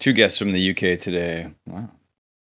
Two guests from the UK today. Wow.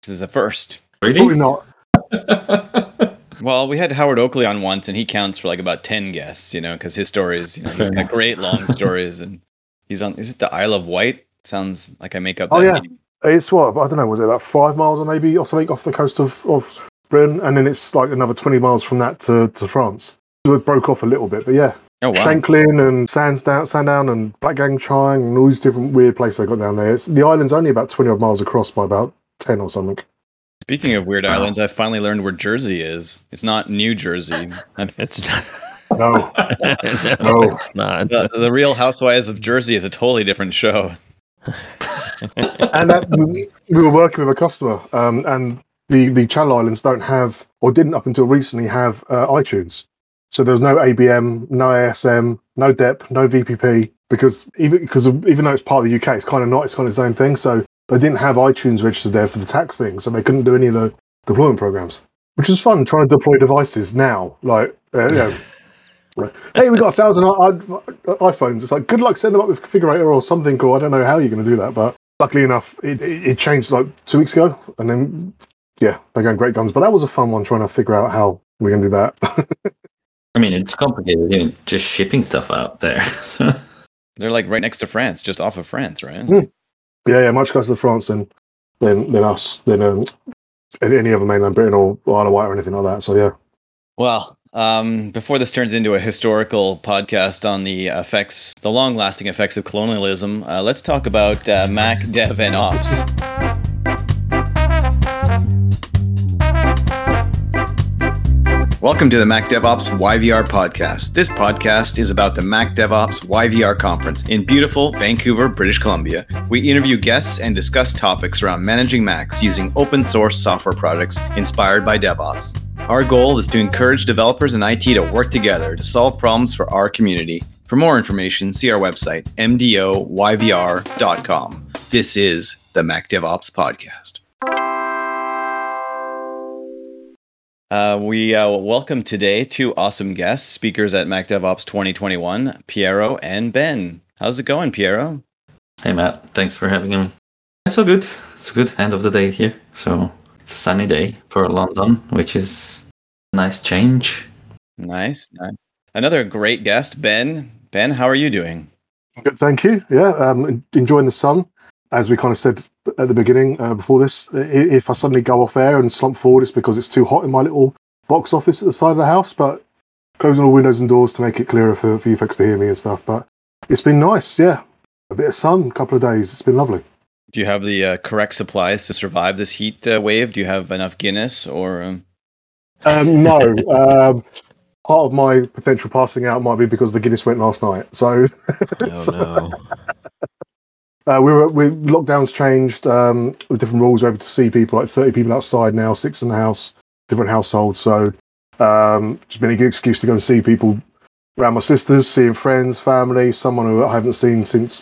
This is a first. Really? Probably not. Well, we had Howard Oakley on once, and he counts for like about ten guests, you know, because his stories, you know, he's Fair got great long stories, and he's on. Is it the Isle of Wight? Sounds like I make up. Oh, yeah. name. It's what I don't know. Was it about five miles or maybe or something off the coast of, of Britain, and then it's like another twenty miles from that to, to France. So it broke off a little bit, but yeah, Oh wow. Shanklin and Sandown, Sandown and Blackgang Chine and all these different weird places they got down there. It's, the island's only about twenty odd miles across by about ten or something. Speaking of weird islands, I finally learned where Jersey is. It's not New Jersey. It's not. No, no, it's not. the, the Real Housewives of Jersey is a totally different show. and that, we, we were working with a customer, um, and the the Channel Islands don't have or didn't up until recently have uh, iTunes. So there was no ABM, no ASM, no DEP, no VPP because even because even though it's part of the UK, it's kind of not. It's kind of its own thing. So they didn't have iTunes registered there for the tax thing, so they couldn't do any of the deployment programs, which is fun trying to deploy devices now. Like, uh, you know, like, hey, we got a thousand i- i- iPhones. It's like good luck setting them up with configurator or something cool. I don't know how you're going to do that, but luckily enough, it, it, it changed like two weeks ago, and then yeah, they're going great guns. But that was a fun one trying to figure out how we're going to do that. I mean, it's complicated, even just shipping stuff out there. So, They're like right next to France, just off of France, right? Hmm. yeah, yeah, much closer to France than than, than us, than um, any any other mainland Britain or Isle of Wight or anything like that. So yeah. Well, um, before this turns into a historical podcast on the effects, the long-lasting effects of colonialism, uh, let's talk about uh, Mac Dev and Ops. Welcome to the Mac DevOps YVR podcast. This podcast is about the Mac DevOps YVR conference in beautiful Vancouver, British Columbia. We interview guests and discuss topics around managing Macs using open source software products inspired by DevOps. Our goal is to encourage developers and IT to work together to solve problems for our community. For more information, see our website, mdoyvr.com. This is the Mac DevOps podcast. Uh, we uh, welcome today two awesome guests, speakers at Mac DevOps 2021, Piero and Ben. How's it going, Piero? hey, Mat, thanks for having me. It's all good. It's a good end of the day here. So, it's a sunny day for London, which is a nice change. Nice. nice. Another great guest, Ben. Ben, how are you doing? Good, thank you. Yeah, um, enjoying the sun, as we kind of said at the beginning uh, before this. If I suddenly go off air and slump forward, it's because it's too hot in my little box office at the side of the house. But closing all windows and doors to make it clearer for, for you folks to hear me and stuff. But it's been nice. Yeah, a bit of sun, a couple of days. It's been lovely. Do you have the uh, correct supplies to survive this heat uh, wave? Do you have enough Guinness or? Um... Um, no, um, part of my potential passing out might be because the Guinness went last night. So Oh no. Uh, we were we lockdowns changed um, with different rules. We're able to see people like thirty people outside now, six in the house, different households. So um, it's been a good excuse to go and see people around my sisters, seeing friends, family, someone who I haven't seen since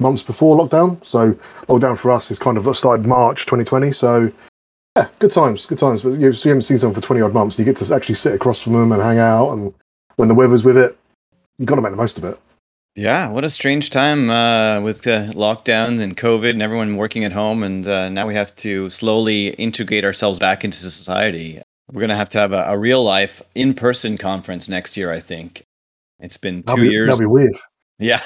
months before lockdown. So lockdown for us is kind of started March 2020. So yeah, good times, good times. But you, haven't seen someone for twenty odd months, and you get to actually sit across from them and hang out. And when the weather's with it, you've got to make the most of it. Yeah, what a strange time uh, with uh, lockdowns and COVID and everyone working at home, and uh, now we have to slowly integrate ourselves back into society. We're gonna have to have a, a real life in person conference next year. I think it's been 2 That'll be, years. that'll be weird. Yeah.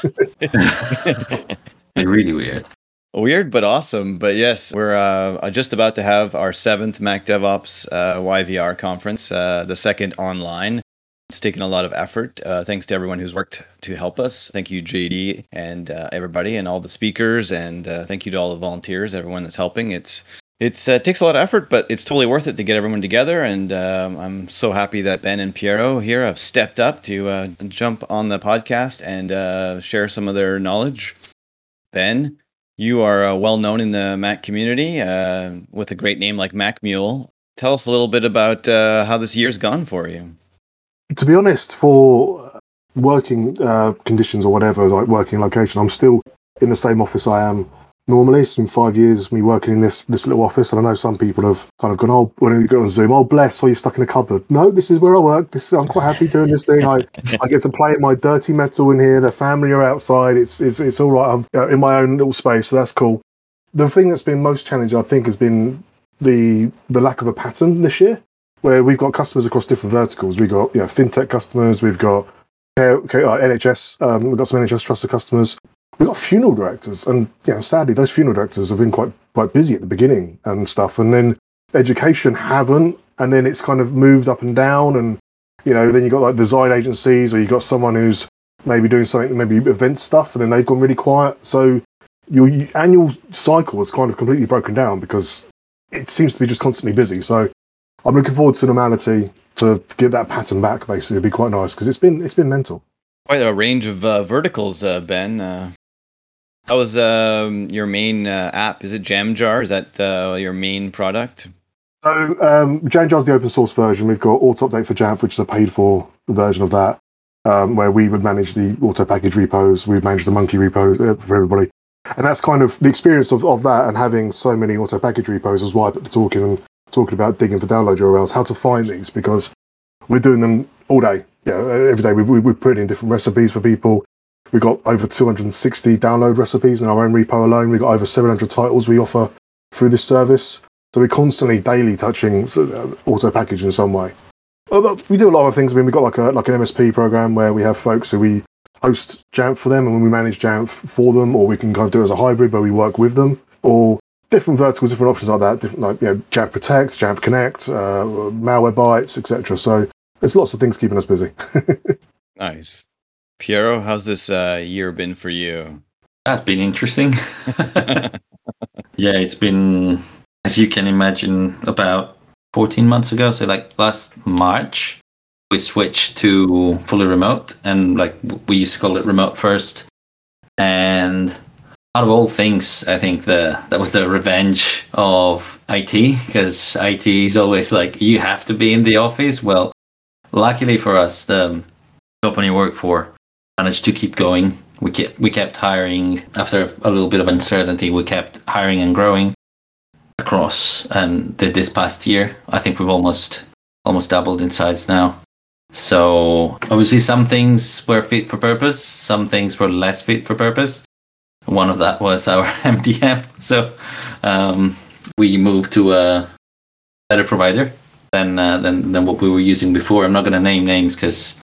really weird. Weird but awesome. But yes, we're uh, just about to have our seventh Mac DevOps uh, YVR conference, uh, the second online. It's taken a lot of effort. Uh, thanks to everyone who's worked to help us. Thank you, JD, and uh, everybody, and all the speakers, and uh, thank you to all the volunteers, everyone that's helping. It's it's uh, it takes a lot of effort, but it's totally worth it to get everyone together. And um, I'm so happy that Ben and Piero here have stepped up to uh, jump on the podcast and uh, share some of their knowledge. Ben, you are uh, well known in the Mac community uh, with a great name like Mac Mule. Tell us a little bit about uh, how this year's gone for you. To be honest, for working uh, conditions or whatever, like working location, I'm still in the same office I am normally. It's been five years of me working in this this little office, and I know some people have kind of gone, "Oh, when you go on Zoom, oh bless, oh you're stuck in a cupboard." No, this is where I work. This is, I'm quite happy doing this thing. I I get to play my dirty metal in here. The family are outside. It's it's it's all right. I'm uh, in my own little space, so that's cool. the thing that's been most challenging, I think, has been the the lack of a pattern this year, where we've got customers across different verticals. We've got you know fintech customers, we've got uh, NHS, um, we've got some NHS trusted customers, we've got funeral directors, and you know sadly those funeral directors have been quite quite busy at the beginning and stuff, and then education haven't, and then it's kind of moved up and down, and you know then you've got like design agencies, or you've got someone who's maybe doing something maybe event stuff, and then they've gone really quiet. So your annual cycle is kind of completely broken down because it seems to be just constantly busy. So I'm looking forward to normality to get that pattern back. Basically, it'd be quite nice because it's been it's been mental. Quite a range of uh, verticals, uh, Ben. Uh, how was um, your main uh, app? Is it jamJAR? Is that uh, your main product? So um, jamJAR is the open source version. We've got Auto Update for Jamf, which is a paid for version of that, um, where we would manage the auto package repos. We would manage the Munki repos uh, for everybody. And that's kind of the experience of, of that and having so many auto package repos was why I put the talking and talking about digging for download URLs, how to find these because we're doing them all day. Yeah, every day we, we, we put in different recipes for people. We've got over 260 download recipes in our own repo alone. We've got over 700 titles we offer through this service. So we're constantly daily touching uh, auto package in some way. We do a lot of things. I mean, we've got like a like an MSP program where we have folks who we host Jamf for them and when we manage Jamf for them, or we can kind of do it as a hybrid where we work with them, or different verticals, different options like that. Different like you know, Jamf Protect, Jamf Connect, uh, Malwarebytes, etc. So there's lots of things keeping us busy. nice, Piero. How's this uh, year been for you? That's been interesting. yeah, it's been as you can imagine about 14 months ago. So like last March, we switched to fully remote and like we used to call it remote first and out of all things i think the that was the revenge of it because it is always like you have to be in the office. Well luckily for us the company we work for managed to keep going. We kept we kept hiring. After a little bit of uncertainty we kept hiring and growing across. And this past year i think we've almost almost doubled in size now. So obviously, some things were fit for purpose, some things were less fit for purpose. One of that was our MDM. So um, we moved to a better provider than uh, than than what we were using before. I'm not going to name names because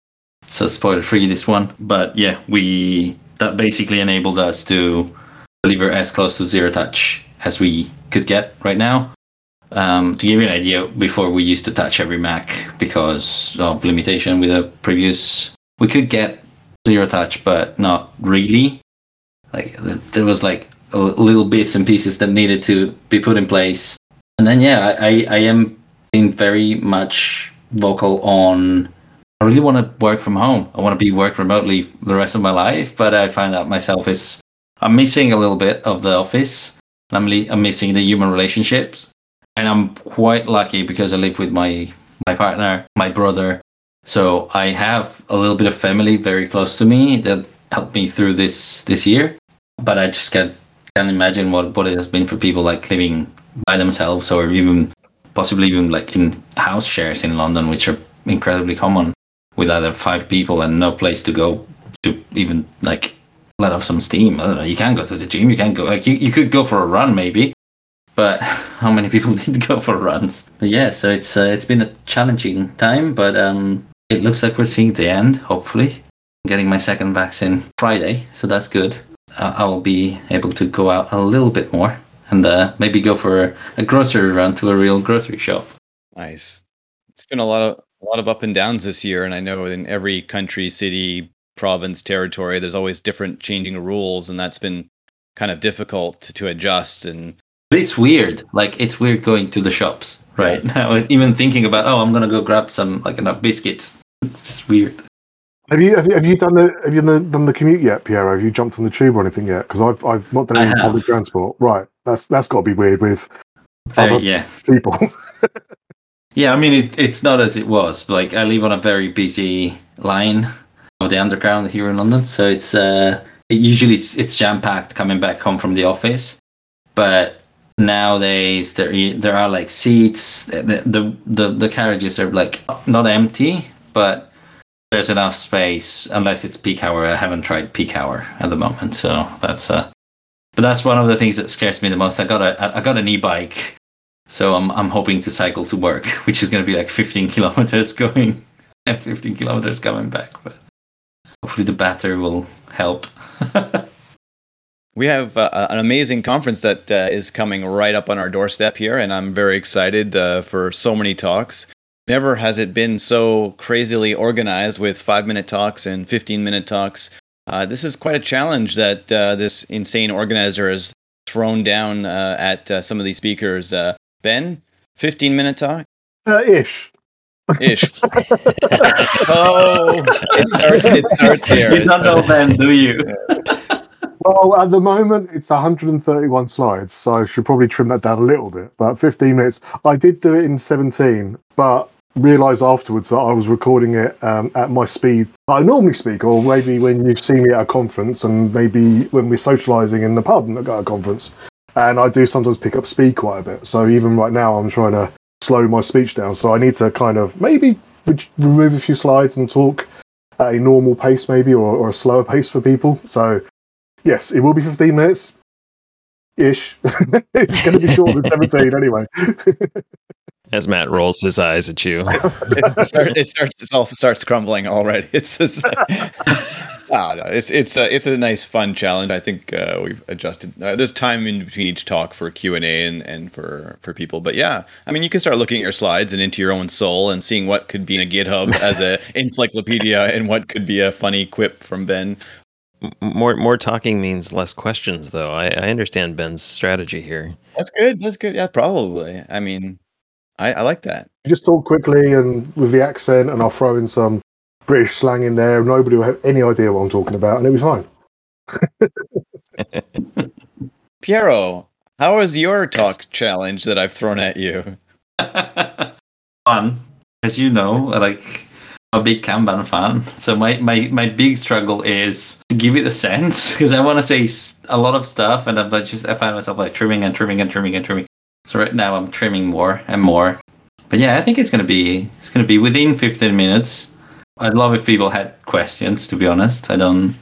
it's a spoiler free this one. But yeah, we that basically enabled us to deliver as close to zero touch as we could get right now. Um, to give you an idea, before we used to touch every Mac because of limitation with the previous. We could get zero touch, but not really. Like there was like little bits and pieces that needed to be put in place. And then yeah, I I am being very much vocal on. I really want to work from home. I want to be work remotely the rest of my life, but I find out myself is I'm missing a little bit of the office. I'm, li- I'm missing the human relationships and I'm quite lucky because I live with my my partner, my brother. So I have a little bit of family very close to me that helped me through this this year. But I just can't can't imagine what what it has been for people like living by themselves or even possibly even like in house shares in London, which are incredibly common with either five people and no place to go to even like let off some steam. I don't know. You can't go to the gym. You can't go like you, you could go for a run maybe, but how many people did go for runs? But yeah, so it's uh, it's been a challenging time, but um, it looks like we're seeing the end. Hopefully, I'm getting my second vaccine Friday, so that's good. Uh, I will be able to go out a little bit more and uh, maybe go for a grocery run to a real grocery shop. Nice. It's been a lot of a lot of up and downs this year, and I know in every country, city, province, territory, there's always different changing rules, and that's been kind of difficult to adjust and but it's weird. Like it's weird going to the shops right now. Even thinking about, oh, I'm gonna go grab some like enough biscuits. It's just weird. Have you, have you have you done the have you done the, commute yet, Piero? Have you jumped on the tube or anything yet? Because I've I've not done any public transport. Right, that's that's got to be weird with very, yeah people. yeah, I mean it, it's not as it was. Like I live on a very busy line of the underground here in London, so it's uh it, usually it's, it's jam packed coming back home from the office, but nowadays there there are like seats the, the the the carriages are like not empty but there's enough space unless it's peak hour i haven't tried peak hour at the moment so that's uh but that's one of the things that scares me the most. I got a I got an e-bike, so I'm I'm hoping to cycle to work, which is going to be like 15 kilometers going and 15 kilometers coming back. But hopefully the battery will help. we have uh, an amazing conference that uh, is coming right up on our doorstep here, and I'm very excited uh, for so many talks. Never has it been so crazily organized with five minute talks and 15 minute talks. Uh, this is quite a challenge that uh, this insane organizer has thrown down uh, at some of these speakers. ben, 15 minute talk? ish. Ish. oh, it starts. It starts there. You don't know Ben, do you? Well, at the moment, it's 131 slides, so I should probably trim that down a little bit. But 15 minutes. I did do it in 17, but realised afterwards that I was recording it um, at my speed I normally speak, or maybe when you see me at a conference, and maybe when we're socialising in the pub and at a conference. And I do sometimes pick up speed quite a bit. So even right now, I'm trying to slow my speech down. So I need to kind of maybe remove a few slides and talk at a normal pace, maybe, or, or a slower pace for people. So yes, it will be 15 minutes ish. it's going to be shorter than 17 anyway. As Mat rolls his eyes at you, it, start, it, starts. It also starts crumbling already. It's just, oh, no, it's it's a it's a nice fun challenge. I think uh, we've adjusted. Uh, there's time in between each talk for Q and A and and for for people. But yeah, I mean, you can start looking at your slides and into your own soul and seeing what could be in a GitHub as a encyclopedia and what could be a funny quip from Ben more more talking means less questions, though. I, I understand Ben's strategy here. That's good. That's good. Yeah, probably. I mean, I, I like that. You just talk quickly and with the accent, and I'll throw in some British slang in there. Nobody will have any idea what I'm talking about, and it'll be fine. Piero, how was your talk challenge that I've thrown at you? Fun, as you know, like I'm a big Kanban fan. So my, my, my big struggle is to give it a sense because I want to say a lot of stuff and I'm like just I find myself like trimming and trimming and trimming and trimming. So right now I'm trimming more and more. But yeah, I think it's gonna be it's gonna be within 15 minutes. I'd love if people had questions. To be honest, I don't.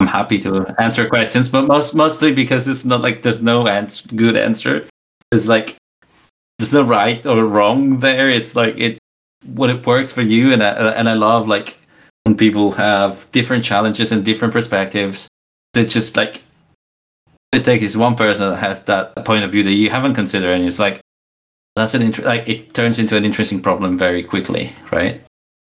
I'm happy to answer questions, but most mostly because it's not like there's no answer, good answer. It's like there's no right or wrong there. It's like it what it works for you and I, and I love like when people have different challenges and different perspectives it's just like it takes one person that has that point of view that you haven't considered and it's like that's an int- like it turns into an interesting problem very quickly right?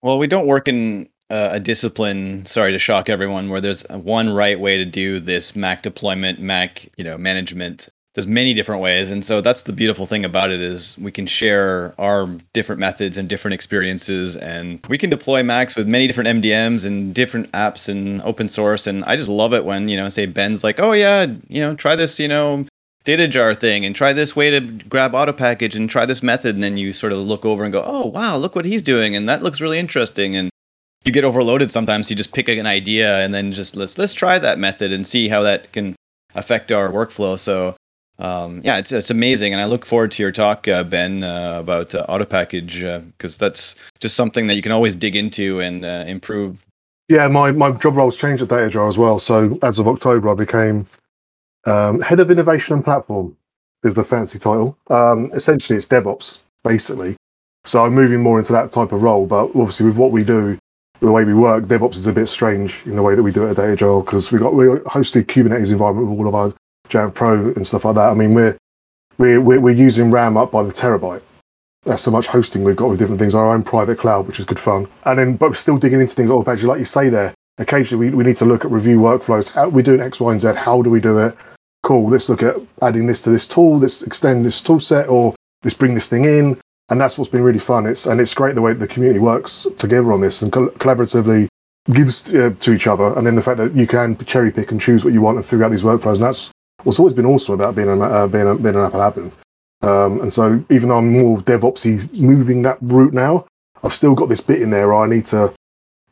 Well we don't work in uh, a discipline sorry to shock everyone where there's one right way to do this mac deployment mac you know management there's many different ways. And so that's the beautiful thing about it is we can share our different methods and different experiences. And we can deploy Macs with many different mdms and different apps and open source. And i just love it when you know say ben's like oh yeah you know try this you know dataJAR thing and try this way to grab auto package and try this method. And then you sort of look over and go oh wow look what he's doing. And that looks really interesting. And you get overloaded sometimes. You just pick an idea and then just let's let's try that method and see how that can affect our workflow. So um, yeah, it's it's amazing, and I look forward to your talk, uh, Ben, uh, about uh, auto package because uh, that's just something that you can always dig into and uh, improve. Yeah, my my job roles changed at dataJAR as well. So as of October, I became um, head of innovation and platform. Is the fancy title. Um, essentially, it's DevOps basically. So I'm moving more into that type of role. But obviously, with what we do, the way we work, DevOps is a bit strange in the way that we do it at dataJAR because we got we hosted Kubernetes environment with all of our Jamf Pro and stuff like that. I mean, we're we're we're using RAM up by the terabyte. That's so much hosting we've got with different things. Our own private cloud, which is good fun. And then, but we're still digging into things. Oh, actually, like you say there, occasionally we, we need to look at review workflows. How we're doing X, Y, and Z. How do we do it? Cool. Let's look at adding this to this tool. Let's extend this tool set, or let's bring this thing in. And that's what's been really fun. It's and it's great the way the community works together on this and collaboratively gives uh, to each other. And then the fact that you can cherry pick and choose what you want and figure out these workflows. And that's what's always been awesome about being an, uh, being, a, being an Apple admin. Um, and so even though I'm more DevOpsy moving that route now, I've still got this bit in there where I need to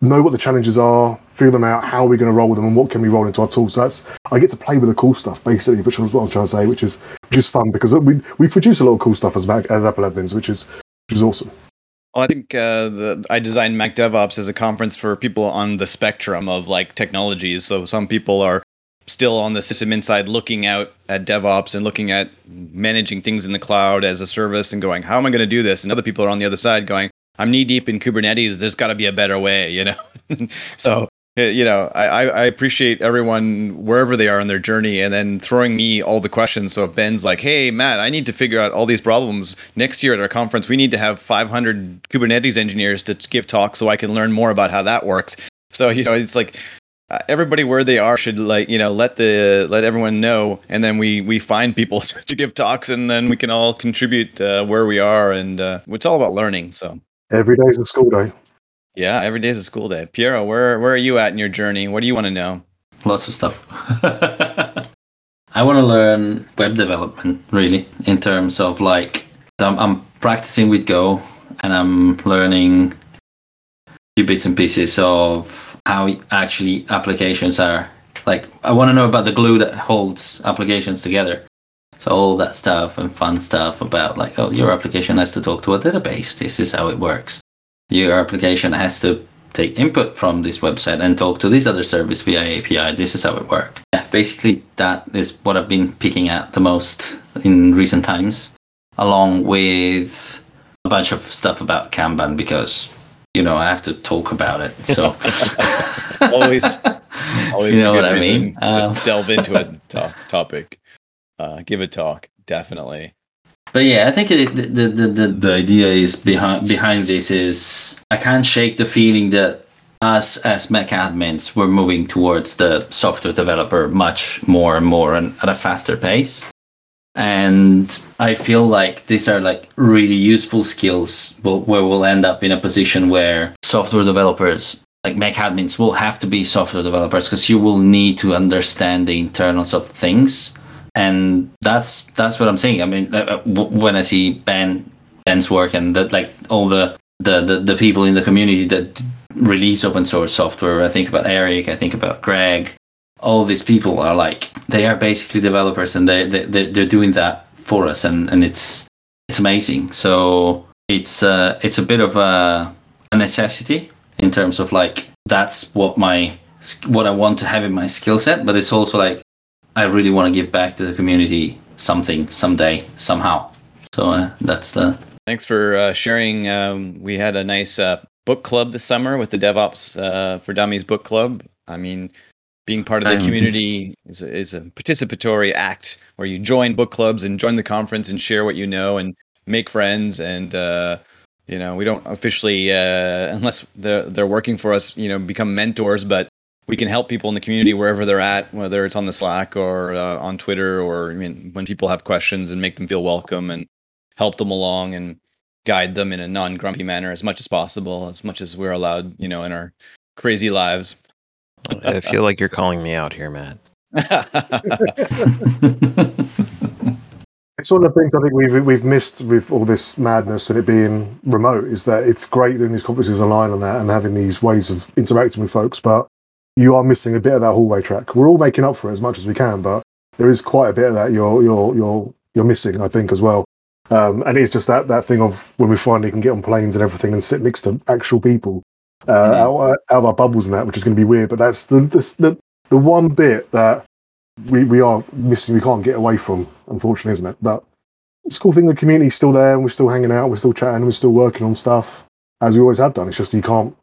know what the challenges are, figure them out, how are we going to roll with them, and what can we roll into our tools. So that's I get to play with the cool stuff basically, which is what I'm trying to say, which is which is fun because we we produce a lot of cool stuff as Mac, as Apple admins, which is which is awesome. Well, I think uh, the, I designed Mac DevOps as a conference for people on the spectrum of like technologies. So some people are still on the system inside looking out at DevOps and looking at managing things in the cloud as a service and going, how am I going to do this? And other people are on the other side going, I'm knee deep in Kubernetes. There's got to be a better way, you know? so, you know, I, I appreciate everyone wherever they are in their journey and then throwing me all the questions. So if Ben's like, hey, Mat, I need to figure out all these problems next year at our conference, we need to have 500 Kubernetes engineers to give talks so I can learn more about how that works. So, you know, it's like uh, everybody where they are should like you know let the let everyone know and then we we find people to give talks and then we can all contribute uh, where we are and uh, it's all about learning so. Every day is a school day. Yeah every day is a school day. Piero where where are you at in your journey? What do you want to know? Lots of stuff. I want to learn web development really in terms of like I'm, I'm practicing with go and i'm learning a few bits and pieces of how actually applications are. Like i want to know about the glue that holds applications together. So all that stuff and fun stuff about like oh your application has to talk to a database. This is how it works. Your application has to take input from this website and talk to this other service via api this is how it works. Yeah, basically that is what i've been picking at the most in recent times along with a bunch of stuff about kanban because you know, I have to talk about it. So always, always, you know what I mean. Um, delve into a to- topic, uh, give a talk, definitely. But yeah, I think it, the, the the the idea is behind behind this is I can't shake the feeling that us as Mac admins we're moving towards the software developer much more and more and at a faster pace and i feel like these are like really useful skills where we'll end up in a position where software developers like Mac admins will have to be software developers because you will need to understand the internals of things. And that's that's what i'm saying. I mean uh, uh, when i see ben ben's work and that like all the, the the the people in the community that release open source software i think about eric i think about greg all these people are like they are basically developers and they, they they're doing that for us and and it's it's amazing. So it's uh it's a bit of a, a necessity in terms of like that's what my what i want to have in my skill set but it's also like i really want to give back to the community something someday somehow. So uh, that's the thanks for uh, sharing. Um, we had a nice uh, book club this summer with the devops uh, for dummies book club. I mean being part of the community is a, is a participatory act where you join book clubs and join the conference and share what you know and make friends and uh, you know we don't officially uh, unless they're they're working for us you know become mentors but we can help people in the community wherever they're at whether it's on the slack or uh, on twitter or i mean when people have questions and make them feel welcome and help them along and guide them in a non-grumpy manner as much as possible as much as we're allowed you know in our crazy lives I feel like you're calling me out here, Mat. it's one of the things I think we've we've missed with all this madness and it being remote is that it's great doing these conferences online and that and having these ways of interacting with folks, but you are missing a bit of that hallway track. We're all making up for it as much as we can, but there is quite a bit of that you're you're you're you're missing, I think, as well. Um, and it's just that that thing of when we finally can get on planes and everything and sit next to actual people uh, mm-hmm. out, out, of our bubbles and that, which is going to be weird. But that's the, the the the one bit that we we are missing. We can't get away from, unfortunately, isn't it? But it's a cool thing. The community's still there, and we're still hanging out. We're still chatting. We're still working on stuff as we always have done. It's just you can't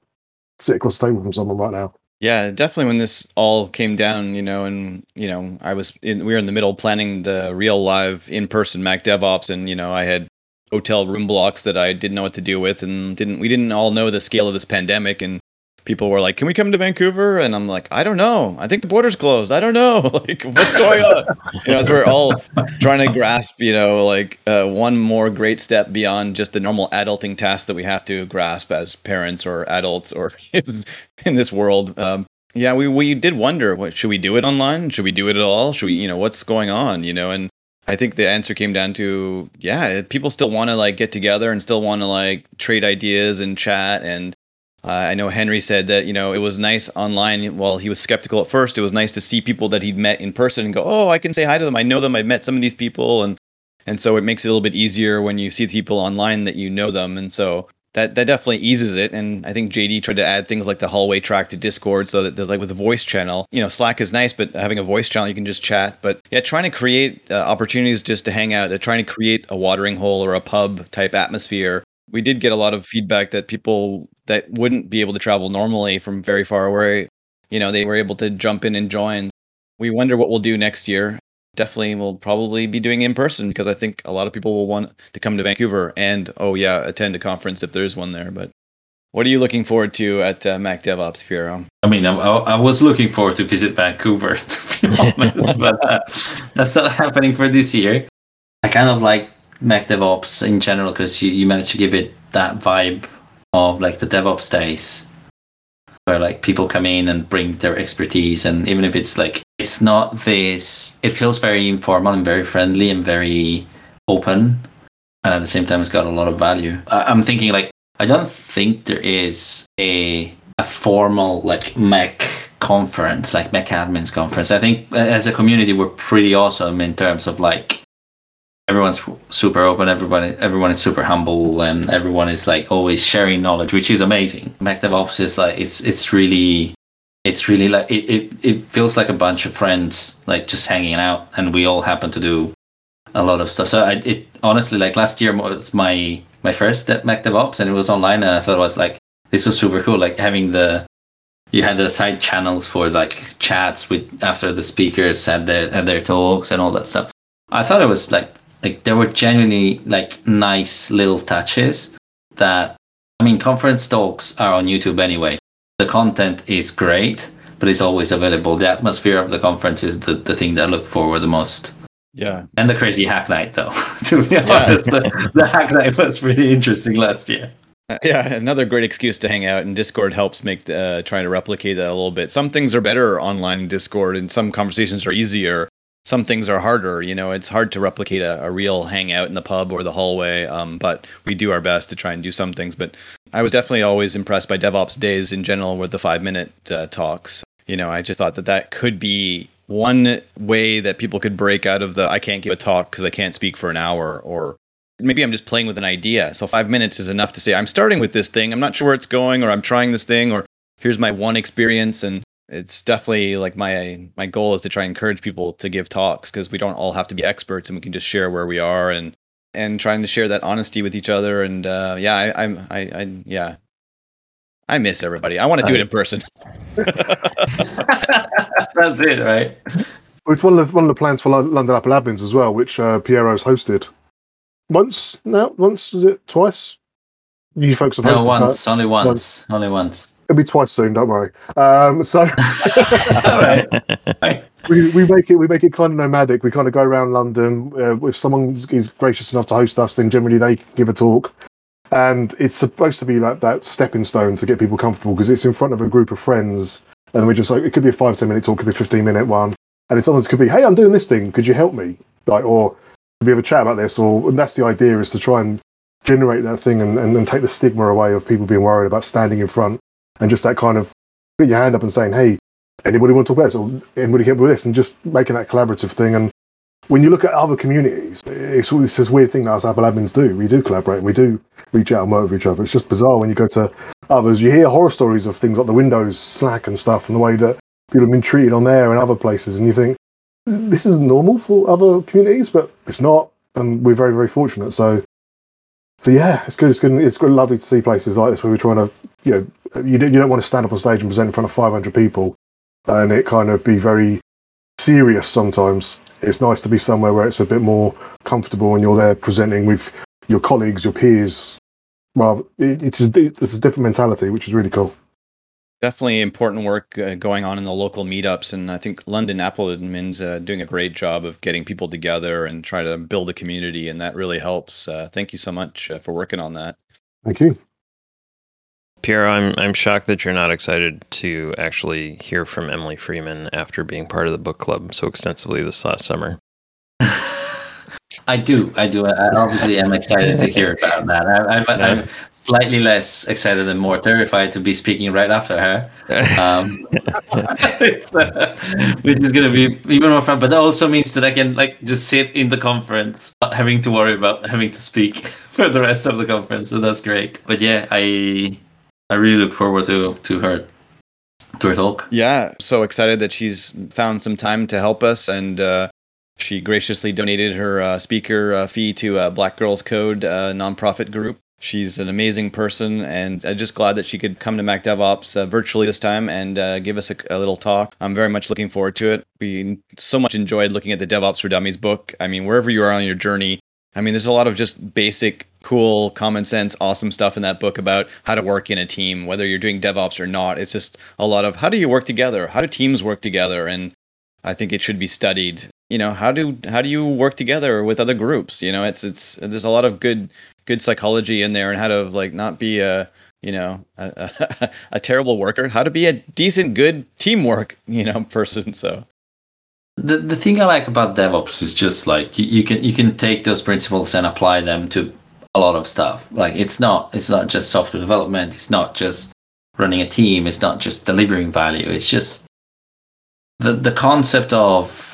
sit across the table from someone right now. Yeah, definitely. When this all came down, you know, and you know, I was in, we were in the middle planning the real live in person Mac DevOps, and you know, I had hotel room blocks that I didn't know what to do with, and didn't we didn't all know the scale of this pandemic, and people were like, "Can we come to Vancouver?" And I'm like, "I don't know. I think the border's closed. I don't know. like, what's going on?" you know, as we're all trying to grasp, you know, like uh, one more great step beyond just the normal adulting tasks that we have to grasp as parents or adults or in this world. Um, yeah, we we did wonder, what should we do it online? Should we do it at all? Should we, you know, what's going on? You know, and I think the answer came down to yeah, people still want to like get together and still want to like trade ideas and chat. And uh, I know Henry said that you know it was nice online. While he was skeptical at first, it was nice to see people that he'd met in person and go, oh, I can say hi to them. I know them. I've met some of these people, and and so it makes it a little bit easier when you see the people online that you know them. And so that that definitely eases it. And I think JD tried to add things like the hallway track to Discord, so that like with the voice channel, you know, Slack is nice, but having a voice channel you can just chat. But yeah, trying to create uh, opportunities just to hang out, uh, trying to create a watering hole or a pub type atmosphere. We did get a lot of feedback that people that wouldn't be able to travel normally from very far away, you know, they were able to jump in and join. We wonder what we'll do next year definitely will probably be doing in person because I think a lot of people will want to come to Vancouver and oh yeah, attend a conference if there's one there. But what are you looking forward to at uh, Mac DevOps, Piero? I mean, I, I, was looking forward to visit Vancouver, to be honest, but uh, that's not happening for this year. I kind of like Mac DevOps in general because you, you managed to give it that vibe of like the DevOps days where like people come in and bring their expertise and even if it's like it's not this it feels very informal and very friendly and very open and at the same time it's got a lot of value. I'm thinking like i don't think there is a a formal like Mac conference like Mac admins conference. I think as a community we're pretty awesome in terms of like everyone's super open everybody everyone is super humble and everyone is like always sharing knowledge which is amazing. Mac DevOps is like it's it's really it's really like it, it, it feels like a bunch of friends like just hanging out and we all happen to do a lot of stuff so I, it honestly like last year was my my first Mac DevOps and it was online and I thought it was like this was super cool like having the you had the side channels for like chats with after the speakers had their had their talks and all that stuff I thought it was like like there were genuinely like nice little touches that I mean conference talks are on YouTube anyway. The content is great, but it's always available. The atmosphere of the conference is the, the thing that I look forward the most. Yeah. And the crazy hack night though. to be honest. The, the hack night was pretty interesting last year. Uh, yeah, another great excuse to hang out, and Discord helps make uh, trying to replicate that a little bit. Some things are better online in Discord, and some conversations are easier some things are harder. You know, it's hard to replicate a, a real hangout in the pub or the hallway, um, but we do our best to try and do some things. But I was definitely always impressed by DevOps days in general with the five minute uh, talks. You know, I just thought that that could be one way that people could break out of the I can't give a talk because I can't speak for an hour or maybe I'm just playing with an idea. So five minutes is enough to say, I'm starting with this thing. I'm not sure where it's going, or I'm trying this thing, or here's my one experience. And it's definitely like my my goal is to try and encourage people to give talks because we don't all have to be experts and we can just share where we are and and trying to share that honesty with each other and uh, yeah I, I'm I, I yeah I miss everybody. I want to do it in person. That's it, right? It's one of the, one of the plans for London Apple Admins as well, which uh, Piero's hosted. Once now, once was it twice? You folks have hosted no once, that? only once, once, only once. It'll be twice soon. Don't worry. Um, so we, we make it we make it kind of nomadic. We kind of go around London. Uh, if someone is gracious enough to host us, then generally they give a talk. And it's supposed to be like that stepping stone to get people comfortable because it's in front of a group of friends, and we're just like it could be a five ten minute talk, could be a fifteen minute one, and it's almost could be, hey, I'm doing this thing, could you help me? Like, or we have a chat about this? Or and that's the idea is to try and generate that thing and, and, and take the stigma away of people being worried about standing in front and just that kind of putting your hand up and saying, "Hey, anybody want to talk about this?" or "Anybody get with this?" and just making that collaborative thing. And when you look at other communities, it's, it's this weird thing that us Apple admins do. We do collaborate. We do reach out and work with each other. It's just bizarre when you go to others. You hear horror stories of things like the Windows Slack and stuff, and the way that people have been treated on there and other places, and you think this is normal for other communities, but it's not. And we're very, very fortunate. So so yeah, it's good. It's good. It's good. Lovely to see places like this where we're trying to, you know, you don't, you don't want to stand up on stage and present in front of 500 people, and it kind of be very serious. Sometimes it's nice to be somewhere where it's a bit more comfortable and you're there presenting with your colleagues, your peers. Well, it, it's a, it's a different mentality, which is really cool definitely important work uh, going on in the local meetups and i think london apple admins uh, doing a great job of getting people together and trying to build a community and that really helps uh, thank you so much uh, for working on that thank you Piero, I'm I'm shocked that you're not excited to actually hear from Emily Freeman after being part of the book club so extensively this last summer. I do, I do. I obviously am excited to hear about that. I, I, yeah. slightly less excited and more terrified to be speaking right after her, um, uh, which is going to be even more fun. But that also means that I can like just sit in the conference, not having to worry about having to speak for the rest of the conference. So that's great. But yeah, I I really look forward to to her to her talk. Yeah, so excited that she's found some time to help us and. Uh, she graciously donated her uh, speaker uh, fee to uh, Black Girls Code uh, nonprofit group. She's an amazing person, and I'm just glad that she could come to Mac DevOps uh, virtually this time and uh, give us a, a, little talk. I'm very much looking forward to it. We so much enjoyed looking at the DevOps for Dummies book. I mean, wherever you are on your journey, I mean, there's a lot of just basic, cool, common sense, awesome stuff in that book about how to work in a team, whether you're doing DevOps or not. It's just a lot of how do you work together? How do teams work together? And I think it should be studied. You know, how do how do you work together with other groups? You know, it's it's there's a lot of good good psychology in there and how to like not be a you know a, a, a terrible worker, how to be a decent, good teamwork you know person. So the the thing I like about DevOps is just like you, you can you can take those principles and apply them to a lot of stuff. Like it's not it's not just software development. It's not just running a team. It's not just delivering value. It's just the the concept of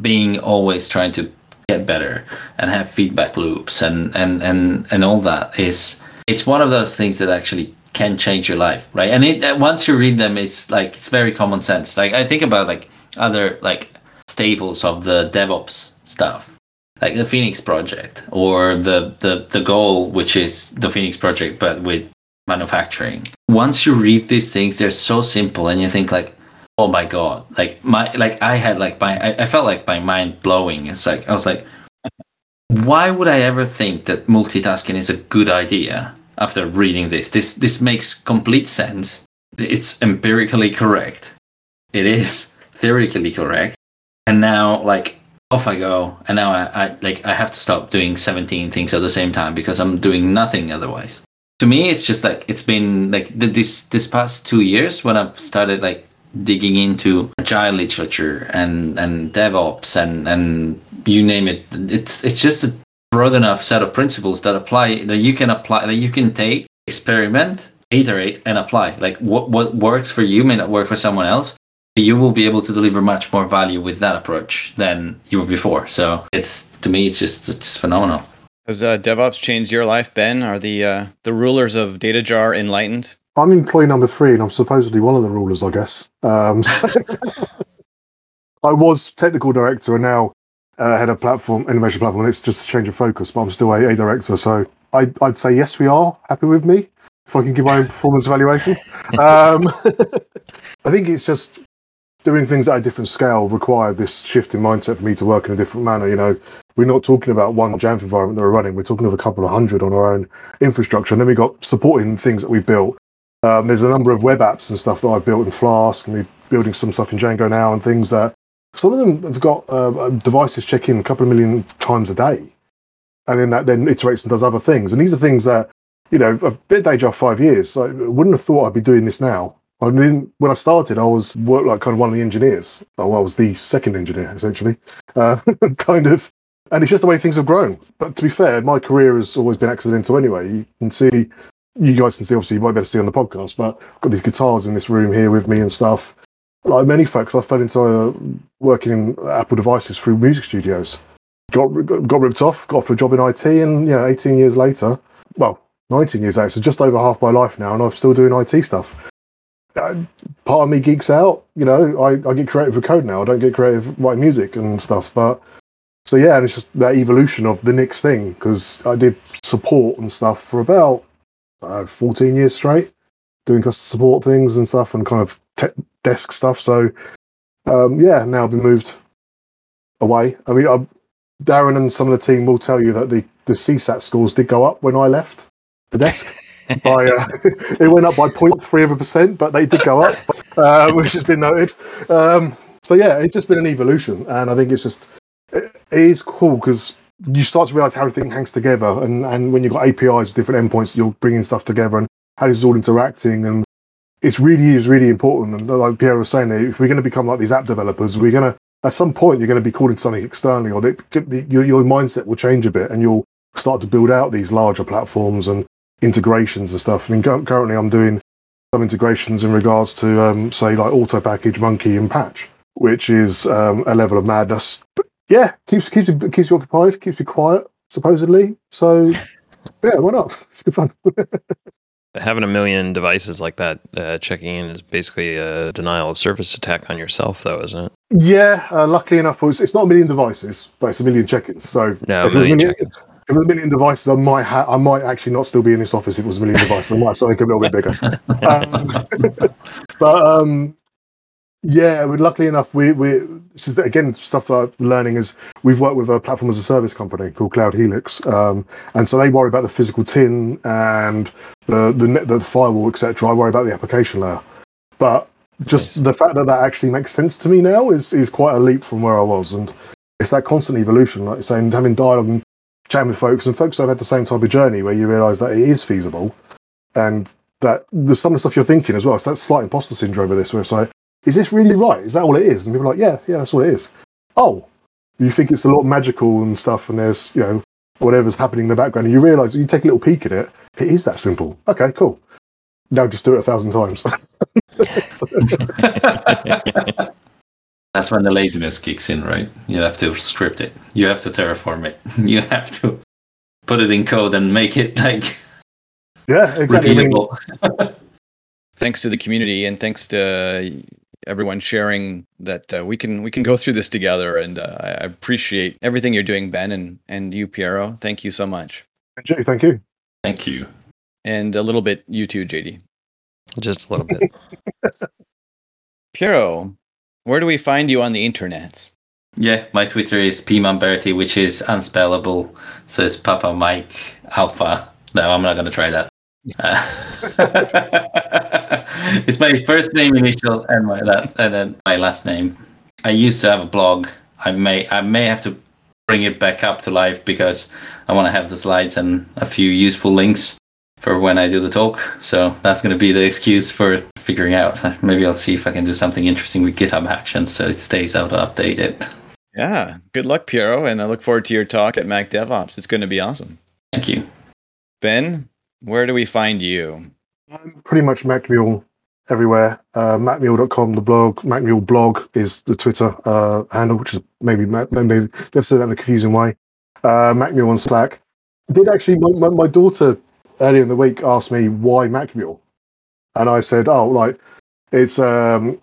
being always trying to get better and have feedback loops and and and and all that is it's one of those things that actually can change your life right and it once you read them it's like it's very common sense like i think about like other like staples of the devops stuff like the phoenix project or the the the goal which is the phoenix project but with manufacturing. Once you read these things they're so simple and you think like oh my god. Like my like i had like my I, I, felt like my mind blowing. It's like i was like why would i ever think that multitasking is a good idea after reading this? This this makes complete sense. It's empirically correct. It is theoretically correct. And now like off i go and now I, I like i have to stop doing 17 things at the same time because i'm doing nothing otherwise to me it's just like it's been like this this past two years when i've started like digging into agile literature and and DevOps and and you name it. It's it's just a broad enough set of principles that apply that you can apply that you can take, experiment, iterate, and apply. Like what what works for you may not work for someone else. You will be able to deliver much more value with that approach than you were before. So it's to me, it's just it's phenomenal. Has uh, DevOps changed your life, Ben? Are the uh, the rulers of dataJAR enlightened? I'm employee number three, and I'm supposedly one of the rulers, I guess. Um, so I was technical director, and now uh, head of platform innovation platform. It's just a change of focus, but I'm still a, a director. So I, would say yes, we are happy with me. If I can give my own performance evaluation, um, I think it's just doing things at a different scale required this shift in mindset for me to work in a different manner. You know, we're not talking about one Jamf environment that we're running. We're talking of a couple of hundred on our own infrastructure, and then we got supporting things that we built um, there's a number of web apps and stuff that I've built in Flask, and we're building some stuff in Django now, and things that some of them have got uh, devices check in a couple of million times a day, and then that then iterates and does other things. And these are things that you know I've been at dataJAR five years, so I wouldn't have thought I'd be doing this now. I mean, when I started, I was worked like kind of one of the engineers. Oh, I was the second engineer essentially, uh, kind of. And it's just the way things have grown. But to be fair, my career has always been accidental anyway. You can see you guys can see, obviously, you might be able to see on the podcast, but I've got these guitars in this room here with me and stuff. Like many folks, I fell into uh, working in Apple devices through music studios. Got, got, got ripped off, got for a job in IT, and you know, 18 years later, well, 19 years later, so just over half my life now, and I'm still doing IT stuff. Part of me geeks out, you know. I, I get creative with code now. I don't get creative writing music and stuff, but so yeah, and it's just that evolution of the next thing because I did support and stuff for about uh, 14 years straight doing customer support things and stuff and kind of te- desk stuff. So, um, yeah, now I've been moved away. I mean, I, Darren and some of the team will tell you that the, the CSAT scores did go up when I left the desk. by uh, it went up by 0.3 of a percent, but they did go up, uh, which has been noted. Um, so yeah, it's just been an evolution, and I think it's just it, it is cool because you start to realize how everything hangs together. And, and when you've got APIs with different endpoints, you're bringing stuff together and how this is all interacting. And it's really is really important. And like Piero was saying, if we're going to become like these app developers, we're going to, at some point, you're going to be called into something externally or the, your, your mindset will change a bit and you'll start to build out these larger platforms. And integrations and stuff. I mean, currently I'm doing some integrations in regards to, um, say, like auto package, Munki, and patch, which is um, a level of madness. But yeah, keeps keeps you, keeps you occupied, keeps you quiet, supposedly. So yeah, why not? It's good fun. Having a million devices like that uh, checking in is basically a denial of service attack on yourself, though, isn't it? yeah, uh, luckily enough, it's, it's not a million devices, but it's a million check-ins. So No, a million million- check-ins. If it was a million devices, I might ha- I might actually not still be in this office if it was a million devices. I might something a little bit bigger. Um, but um, yeah, we, luckily enough, we we this is again stuff that I'm learning is we've worked with a platform as a service company called Cloud Helix, um, and so they worry about the physical tin and the the, net, the firewall, etc. I worry about the application layer, but just Nice. the fact that that actually makes sense to me now is is quite a leap from where I was, and it's that constant evolution, like saying having dialogue and chatting with folks, and folks that have had the same type of journey where you realise that it is feasible, and that there's some of the stuff you're thinking as well. So that slight imposter syndrome of this, where it's like, is this really right? Is that all it is? And people are like, yeah, yeah, that's what it is. Oh, you think it's a lot magical and stuff, and there's you know whatever's happening in the background, and you realise you take a little peek at it, it is that simple. Okay, cool. Now just do it a thousand times. That's when the laziness kicks in, right? You have to script it. You have to terraform it. You have to put it in code and make it like yeah, exactly. Repeatable. thanks to the community and thanks to everyone sharing that uh, we can we can go through this together and uh, I I appreciate everything you're doing Ben and and you Piero thank you so much Jay, thank you. Thank you. and a little bit you too JD Just a little bit. Piero where do we find you on the internet Yeah, my Twitter is pmamberti, which is unspellable. So it's Papa Mike Alpha. No, I'm not gonna try that. Uh, it's my first name initial and my la- and then my last name. I used to have a blog. I may I may have to bring it back up to life because I want to have the slides and a few useful links for when I do the talk. So that's going to be the excuse for figuring out. Maybe I'll see if I can do something interesting with GitHub Actions so it stays out of updated. yeah good luck Piero and I look forward to your talk at Mac DevOps it's going to be awesome Thank you. Ben where do we find you I'm pretty much MacMule everywhere. Uh, MacMule.com, the blog. MacMule blog is the Twitter uh, handle, which is maybe maybe they've said that in a confusing way. Uh, MacMule on Slack. Did actually my, my, my daughter earlier in the week asked me why MacMule, and I said, oh, like it's um.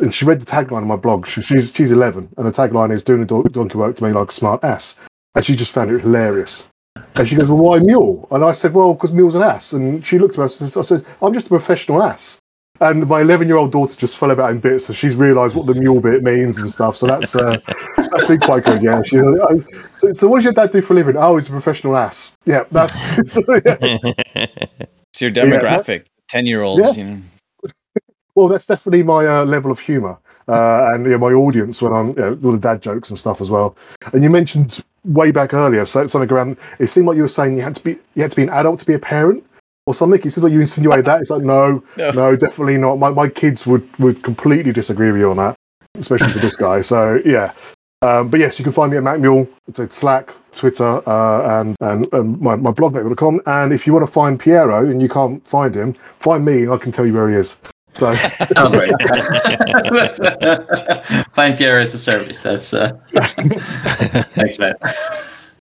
And she read the tagline on my blog. She, she's she's 11, and the tagline is "Doing a don- donkey work to me like a smart ass," and she just found it hilarious. And she goes, Well, why mule? And I said, Well, because mule's an ass. And she looked at me, said, I said, I'm just a professional ass. And my 11 year old daughter just fell about in bits. So she's realised what the mule bit means and stuff. So that's uh, that's been quite good. Yeah. She, uh, so, so, what does your dad do for a living? Oh, he's a professional ass. Yeah. That's. so, yeah. it's your demographic 10 year olds you know Well, that's definitely my uh, level of humour uh, and you know, my audience when I'm you know, all the dad jokes and stuff as well. And you mentioned way back earlier so something around. It seemed like you were saying you had to be you had to be an adult to be a parent or something. You said like you insinuated that. It's like no, No. no, definitely not. My my kids would would completely disagree with you on that, especially for this guy. So yeah. Um, but yes, you can find me at MacMule. It's at Slack, Twitter, uh, and and, and my, my blog, macmule.com. And if you want to find Piero and you can't find him, find me and I can tell you where he is. So Oh, great. That's, uh, Find Piero as a service. That's uh, thanks, man.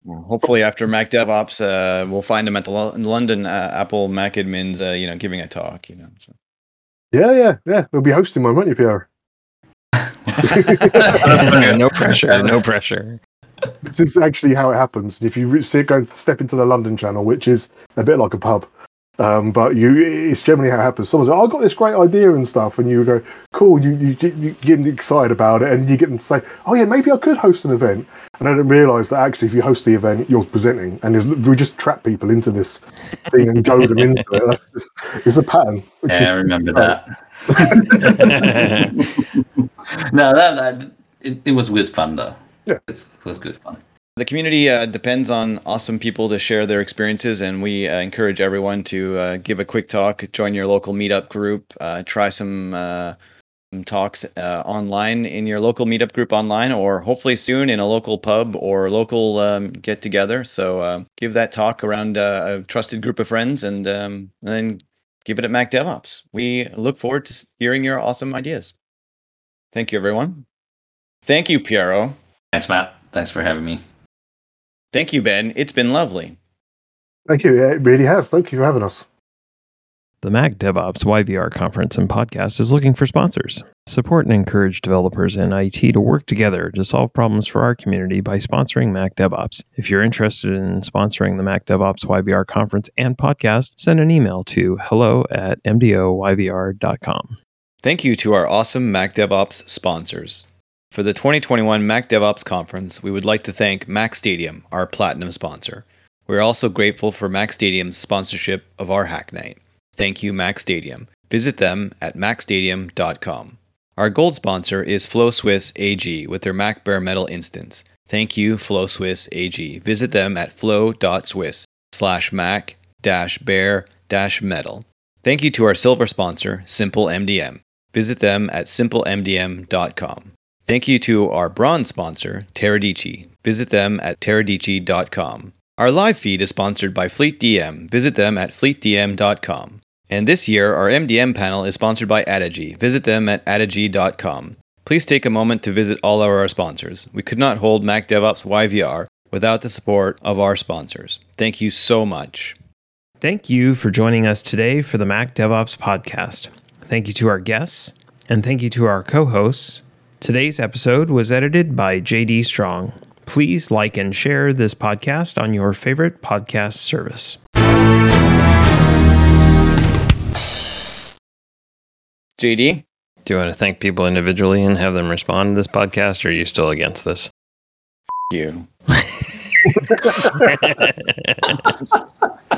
Well, hopefully after Mac DevOps, uh, we'll find him at the Lo- London uh, Apple Mac admins, uh, you know, giving a talk, you know. So. Yeah, yeah, yeah. We'll be hosting one, won't you, Piero? no pressure. No pressure. This is actually how it happens. If you see it going step into the London channel, which is a bit like a pub, um, but you, it's generally how it happens. Someone's like, oh, "I got this great idea and stuff," and you go, "Cool." You you get, you get excited about it, and you get them to say, "Oh yeah, maybe I could host an event." And I didn't realise that actually, if you host the event, you're presenting, and we just trap people into this thing and goad them into it. That's just, it's a pattern. Yeah, I is- remember that. no, that, that it, it was good fun though. Yeah. it was good fun. The community uh, depends on awesome people to share their experiences, and we uh, encourage everyone to uh, give a quick talk, join your local meetup group, uh, try some uh, talks uh, online in your local meetup group online, or hopefully soon in a local pub or local um, get together. So give that talk around a trusted group of friends, and, um, and then give it at Mac DevOps. We look forward to hearing your awesome ideas. Thank you, everyone. Thank you, Piero. Thanks, Mat. Thanks for having me. Thank you, Ben. It's been lovely. Thank you. It really has. Thank you for having us. The Mac DevOps YVR conference and podcast is looking for sponsors. Support and encourage developers and IT to work together to solve problems for our community by sponsoring Mac DevOps. If you're interested in sponsoring the Mac DevOps YVR conference and podcast, send an email to hello at mdoyvr.com. Thank you to our awesome Mac DevOps sponsors. For the 2021 Mac DevOps conference, we would like to thank Mac Stadium, our platinum sponsor. We're also grateful for Mac Stadium's sponsorship of our Hack Night. Thank you, Mac Stadium. Visit them at macstadium.com. Our gold sponsor is FlowSwiss AG with their Mac Bare Metal instance. Thank you, FlowSwiss AG. Visit them at flow.swiss slash mac dash bare dash metal. Thank you to our silver sponsor, Simple MDM. Visit them at simplemdm.com. Thank you to our bronze sponsor, Teradici. Visit them at teradici.com. Our live feed is sponsored by FleetDM. Visit them at fleetdm.com. And this year, our MDM panel is sponsored by Addigy. Visit them at addigy.com. Please take a moment to visit all of our sponsors. We could not hold Mac DevOps YVR without the support of our sponsors. Thank you so much. Thank you for joining us today for the Mac DevOps podcast. Thank you to our guests, and thank you to our co hosts. Today's episode was edited by JD Strong. Please like and share this podcast on your favorite podcast service. JD? Do you want to thank people individually and have them respond to this podcast, or are you still against this? You.